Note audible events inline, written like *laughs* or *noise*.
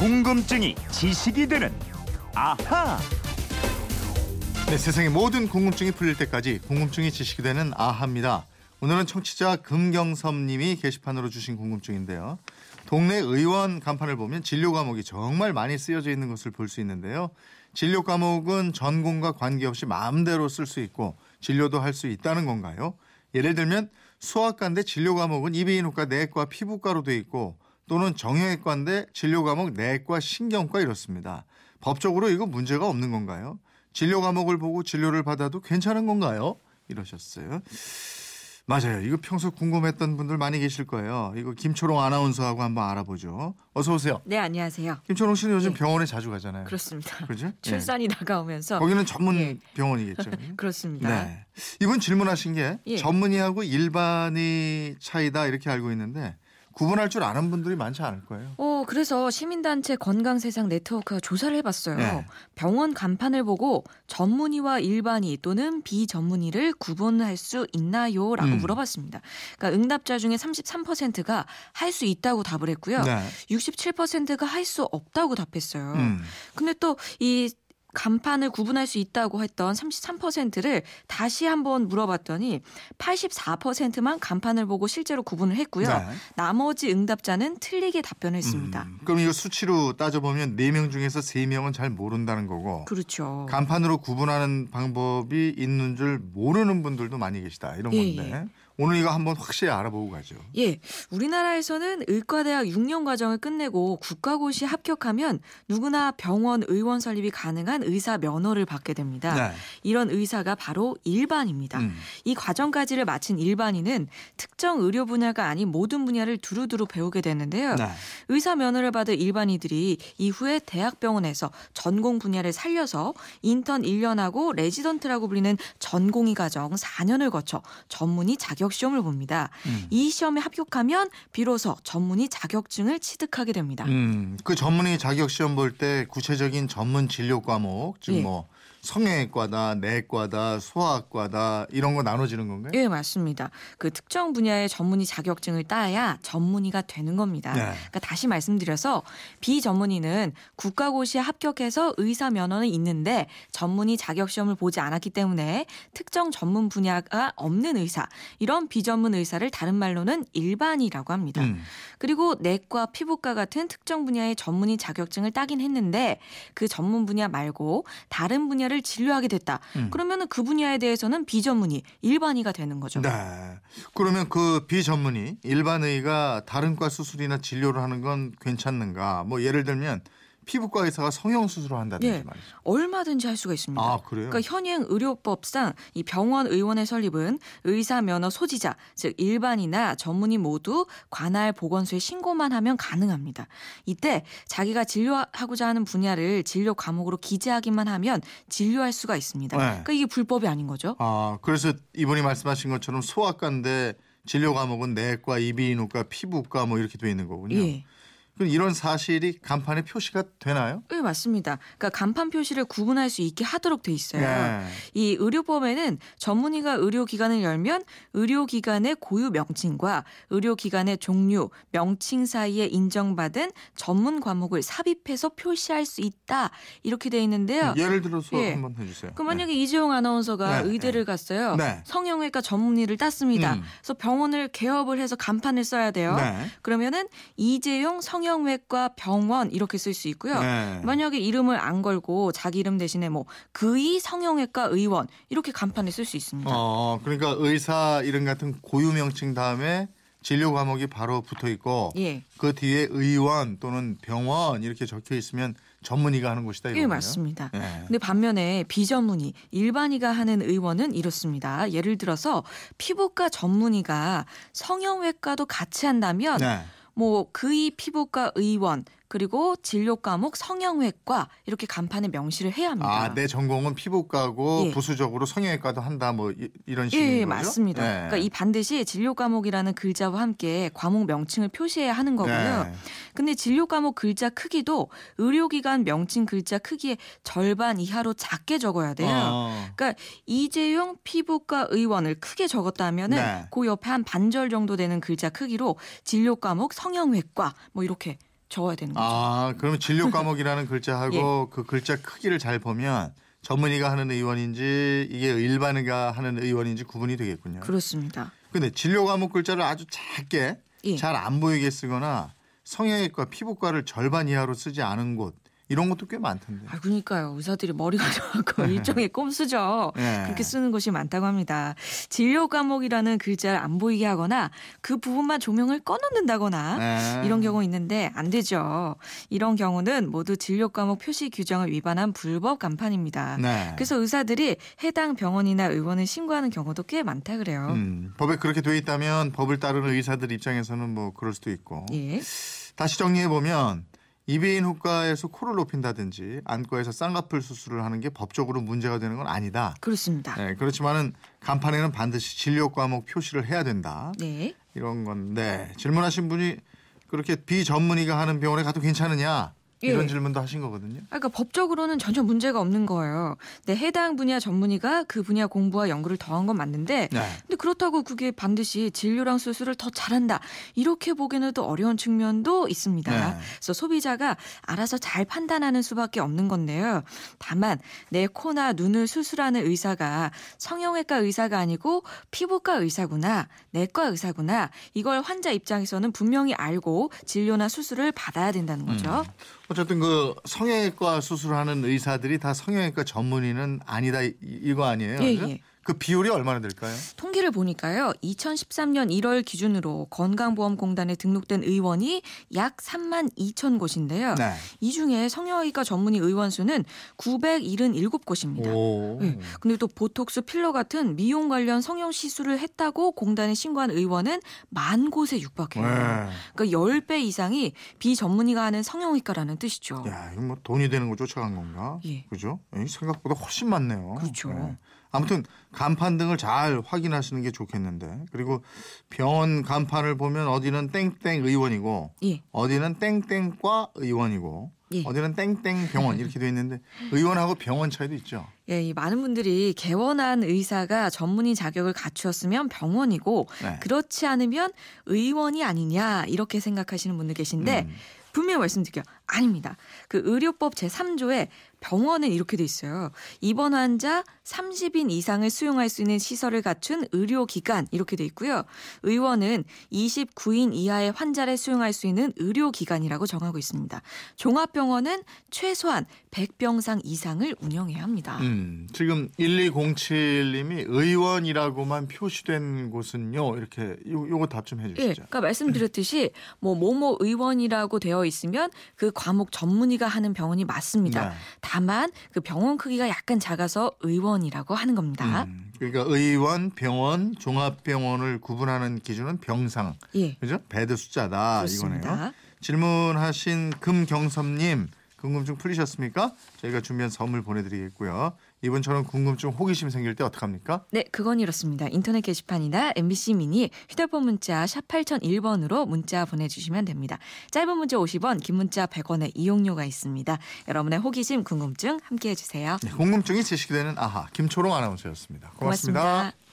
궁금증이 지식이 되는 아하. 네, 세상의 모든 궁금증이 풀릴 때까지 궁금증이 지식이 되는 아하입니다. 오늘은 청취자 금경섭님이 게시판으로 주신 궁금증인데요. 동네 의원 간판을 보면 진료 과목이 정말 많이 쓰여져 있는 것을 볼 수 있는데요. 진료 과목은 전공과 관계없이 마음대로 쓸 수 있고 진료도 할 수 있다는 건가요? 예를 들면 수학과인데 진료 과목은 이비인후과, 내과, 피부과로 돼 있고 또는 정형외과인데 진료 과목 내과, 신경과 이렇습니다. 법적으로 이거 문제가 없는 건가요? 진료 과목을 보고 진료를 받아도 괜찮은 건가요? 이러셨어요. 맞아요. 이거 평소 궁금했던 분들 많이 계실 거예요. 이거 김초롱 아나운서하고 한번 알아보죠. 어서 오세요. 네, 안녕하세요. 김초롱 씨는 요즘 예. 병원에 자주 가잖아요. 그렇습니다. 그죠? *laughs* 출산이 다가오면서 예. 거기는 전문 예. 병원이겠죠. *laughs* 그렇습니다. 네. 이분 질문하신 게 예. 전문의하고 일반의 차이다 이렇게 알고 있는데 구분할 줄 아는 분들이 많지 않을 거예요. 어, 그래서 시민단체 건강세상 네트워크가 조사를 해봤어요. 네. 병원 간판을 보고 전문의와 일반의 또는 비전문의를 구분할 수 있나요? 라고 음. 물어봤습니다. 그러니까 응답자 중에 33%가 할 수 있다고 답을 했고요. 네. 67%가 할 수 없다고 답했어요. 음. 근데 또 이 간판을 구분할 수 있다고 했던 33%를 다시 한번 물어봤더니 84%만 간판을 보고 실제로 구분을 했고요. 네. 나머지 응답자는 틀리게 답변을 했습니다. 음. 그럼 이거 수치로 따져보면 4명 중에서 3명은 잘 모른다는 거고 그렇죠. 간판으로 구분하는 방법이 있는 줄 모르는 분들도 많이 계시다 이런 예, 건데 오늘 이거 한번 확실히 알아보고 가죠. 예, 우리나라에서는 의과대학 6년 과정을 끝내고 국가고시 합격하면 누구나 병원 의원 설립이 가능한 의사 면허를 받게 됩니다. 네. 이런 의사가 바로 일반의입니다. 음. 이 과정까지를 마친 일반의는 특정 의료 분야가 아닌 모든 분야를 두루두루 배우게 되는데요. 네. 의사 면허를 받은 일반의들이 이후에 대학병원에서 전공 분야를 살려서 인턴 1년하고 레지던트라고 불리는 전공의 과정 4년을 거쳐 전문의 자격 시험을 봅니다. 음. 이 시험에 합격하면 비로소 전문의 자격증을 취득하게 됩니다. 음, 그 전문의 자격 시험 볼 때 구체적인 전문 진료 과목, 즉 예. 뭐 성형외과다, 내과다, 소아과다 이런 거 나눠지는 건가요? 예, 맞습니다. 그 특정 분야의 전문의 자격증을 따야 전문의가 되는 겁니다. 네. 그러니까 다시 말씀드려서 비전문의는 국가고시에 합격해서 의사 면허는 있는데 전문의 자격 시험을 보지 않았기 때문에 특정 전문 분야가 없는 의사 이런 비전문 의사를 다른 말로는 일반이라고 합니다. 음. 그리고 내과, 피부과 같은 특정 분야의 전문의 자격증을 따긴 했는데 그 전문 분야 말고 다른 분야 를 진료하게 됐다. 음. 그러면은 그 분야에 대해서는 비전문의, 일반의가 되는 거죠. 네. 그러면 그 비전문의 일반의가 다른 과 수술이나 진료를 하는 건 괜찮는가? 뭐 예를 들면 피부과 의사가 성형 수술을 한다든지 예. 말이죠. 얼마든지 할 수가 있습니다. 아 그래요? 그러니까 현행 의료법상 이 병원 의원의 설립은 의사 면허 소지자, 즉 일반이나 전문의 모두 관할 보건소에 신고만 하면 가능합니다. 이때 자기가 진료하고자 하는 분야를 진료 과목으로 기재하기만 하면 진료할 수가 있습니다. 네. 그러니까 이게 불법이 아닌 거죠. 아 그래서 이분이 말씀하신 것처럼 소아과인데 진료 과목은 내과, 이비인후과, 피부과 뭐 이렇게 돼 있는 거군요. 예. 이런 사실이 간판에 표시가 되나요? 네, 맞습니다. 그러니까 간판 표시를 구분할 수 있게 하도록 돼 있어요. 예. 이 의료법에는 전문의가 의료기관을 열면 의료기관의 고유 명칭과 의료기관의 종류, 명칭 사이에 인정받은 전문 과목을 삽입해서 표시할 수 있다. 이렇게 돼 있는데요. 예를 들어서 예. 한번 해주세요. 그 만약에 이재용 아나운서가 네, 의대를 갔어요. 네. 성형외과 전문의를 땄습니다. 음. 그래서 병원을 개업을 해서 간판을 써야 돼요. 네. 그러면은 이재용 성형 외과 병원 이렇게 쓸 수 있고요. 네. 만약에 이름을 안 걸고 자기 이름 대신에 뭐 그의 성형외과 의원 이렇게 간판에 쓸 수 있습니다. 어, 그러니까 의사 이름 같은 고유 명칭 다음에 진료 과목이 바로 붙어 있고 예. 그 뒤에 의원 또는 병원 이렇게 적혀 있으면 전문의가 하는 곳이다 예, 이거군요. 맞습니다. 예. 근데 반면에 비전문의, 일반의가 하는 의원은 이렇습니다. 예를 들어서 피부과 전문의가 성형외과도 같이 한다면 네. 뭐 그의 피부과 의원 그리고 진료 과목 성형외과 이렇게 간판에 명시를 해야 합니다. 아, 내 전공은 피부과고 예. 부수적으로 성형외과도 한다 뭐 이, 런 식인 예, 거죠? 맞습니다. 예. 그러니까 이 반드시 진료 과목이라는 글자와 함께 과목 명칭을 표시해야 하는 거고요. 네. 근데 진료 과목 글자 크기도 의료기관 명칭 글자 크기의 절반 이하로 작게 적어야 돼요. 어. 그러니까 이재용 피부과 의원을 크게 적었다면은 네. 그 옆에 한 반절 정도 되는 글자 크기로 진료 과목 성형외과 뭐 이렇게 적어야 되는 거죠. 아, 그러면 진료 과목이라는 글자하고 *laughs* 그 글자 크기를 잘 보면 전문의가 하는 의원인지 이게 일반의가 하는 의원인지 구분이 되겠군요. 그렇습니다. 근데 진료 과목 글자를 아주 작게 예. 잘안 보이게 쓰거나 성형외과, 피부과를 절반 이하로 쓰지 않은 곳 이런 것도 꽤 많던데. 아, 그러니까요. 의사들이 머리가 좋고 일종의 꼼수죠. 네. 그렇게 쓰는 곳이 많다고 합니다. 진료 과목이라는 글자를 안 보이게 하거나 그 부분만 조명을 꺼놓는다거나 네. 이런 경우 있는데 안 되죠. 이런 경우는 모두 진료 과목 표시 규정을 위반한 불법 간판입니다. 네. 그래서 의사들이 해당 병원이나 의원을 신고하는 경우도 꽤 많다 그래요. 음, 법에 그렇게 돼 있다면 법을 따르는 의사들 입장에서는 뭐 그럴 수도 있고. 예. 다시 정리해 보면 이비인 후과에서 코를 높인다든지 안과에서 쌍꺼풀 수술을 하는 게 법적으로 문제가 되는 건 아니다. 그렇습니다. 네, 그렇지만은 간판에는 반드시 진료 과목 표시를 해야 된다. 네. 이런 건데 질문하신 분이 그렇게 비전문의가 하는 병원에 가도 괜찮으냐 이런 예. 질문도 하신 거거든요. 아, 그러니까 법적으로는 전혀 문제가 없는 거예요. 네, 해당 분야 전문의가 그 분야 공부와 연구를 더한 건 맞는데 네. 근데 그렇다고 그게 반드시 진료랑 수술을 더 잘한다. 이렇게 보기에는 또 어려운 측면도 있습니다. 네. 그래서 소비자가 알아서 잘 판단하는 수밖에 없는 건데요. 다만 내 코나 눈을 수술하는 의사가 성형외과 의사가 아니고 피부과 의사구나, 내과 의사구나. 이걸 환자 입장에서는 분명히 알고 진료나 수술을 받아야 된다는 거죠. 어쨌든 그 성형외과 수술하는 의사들이 다 성형외과 전문의는 아니다 이- 이거 아니에요? 예, 그죠? 예. 그 비율이 얼마나 될까요? 통계를 보니까요. 2013년 1월 기준으로 건강보험공단에 등록된 의원이 약 3만 2천 곳인데요. 네. 이 중에 성형외과 전문의 의원 수는 977곳입니다. 오. 네. 근데 또 보톡스 필러 같은 미용 관련 성형 시술을 했다고 공단에 신고한 의원은 만 곳에 육박해요. 네. 그러니까 10배 이상이 비전문의가 하는 성형외과라는 뜻이죠. 야, 이거 뭐 돈이 되는 거 쫓아간 건가? 예. 그죠? 생각보다 훨씬 많네요. 그렇죠. 아무튼 간판 등을 잘 확인하시는 게 좋겠는데 그리고 병원 간판을 보면 어디는 땡땡 의원이고 예. 어디는 땡땡과 의원이고 예. 어디는 땡땡 병원 이렇게 돼 있는데 의원하고 병원 차이도 있죠. 예, 이 많은 분들이 개원한 의사가 전문의 자격을 갖추었으면 병원이고 네. 그렇지 않으면 의원이 아니냐 이렇게 생각하시는 분들 계신데 음. 분명히 말씀드릴게요. 아닙니다. 그 의료법 제3조에 병원은 이렇게 돼 있어요. 입원 환자 30인 이상을 수용할 수 있는 시설을 갖춘 의료기관 이렇게 돼 있고요. 의원은 29인 이하의 환자를 수용할 수 있는 의료기관이라고 정하고 있습니다. 종합병원은 최소한 100병상 이상을 운영해야 합니다. 음, 지금 1207님이 의원이라고만 표시된 곳은요. 이렇게 요, 요거 답좀 예, 해주시죠. 그러니까 말씀드렸듯이 뭐 모모 의원이라고 되어 있으면 그 과목 전문의가 하는 병원이 맞습니다. 네. 다만 그 병원 크기가 약간 작아서 의원이라고 하는 겁니다. 음, 그러니까 의원, 병원, 종합병원을 구분하는 기준은 병상, 예, 그죠? bed 숫자다 이거네요. 그렇습니다. 질문하신 금경섭님 궁금증 풀리셨습니까? 저희가 준비한 선물 보내드리겠고요. 이번처럼 궁금증, 호기심 생길 때 어떡합니까? 네, 그건 이렇습니다. 인터넷 게시판이나 MBC 미니 휴대폰 문자 샵 8001번으로 문자 보내주시면 됩니다. 짧은 문자 50원, 긴 문자 100원의 이용료가 있습니다. 여러분의 호기심, 궁금증 함께해 주세요. 네, 궁금증이 제시되는 아하 김초롱 아나운서였습니다 고맙습니다. 고맙습니다.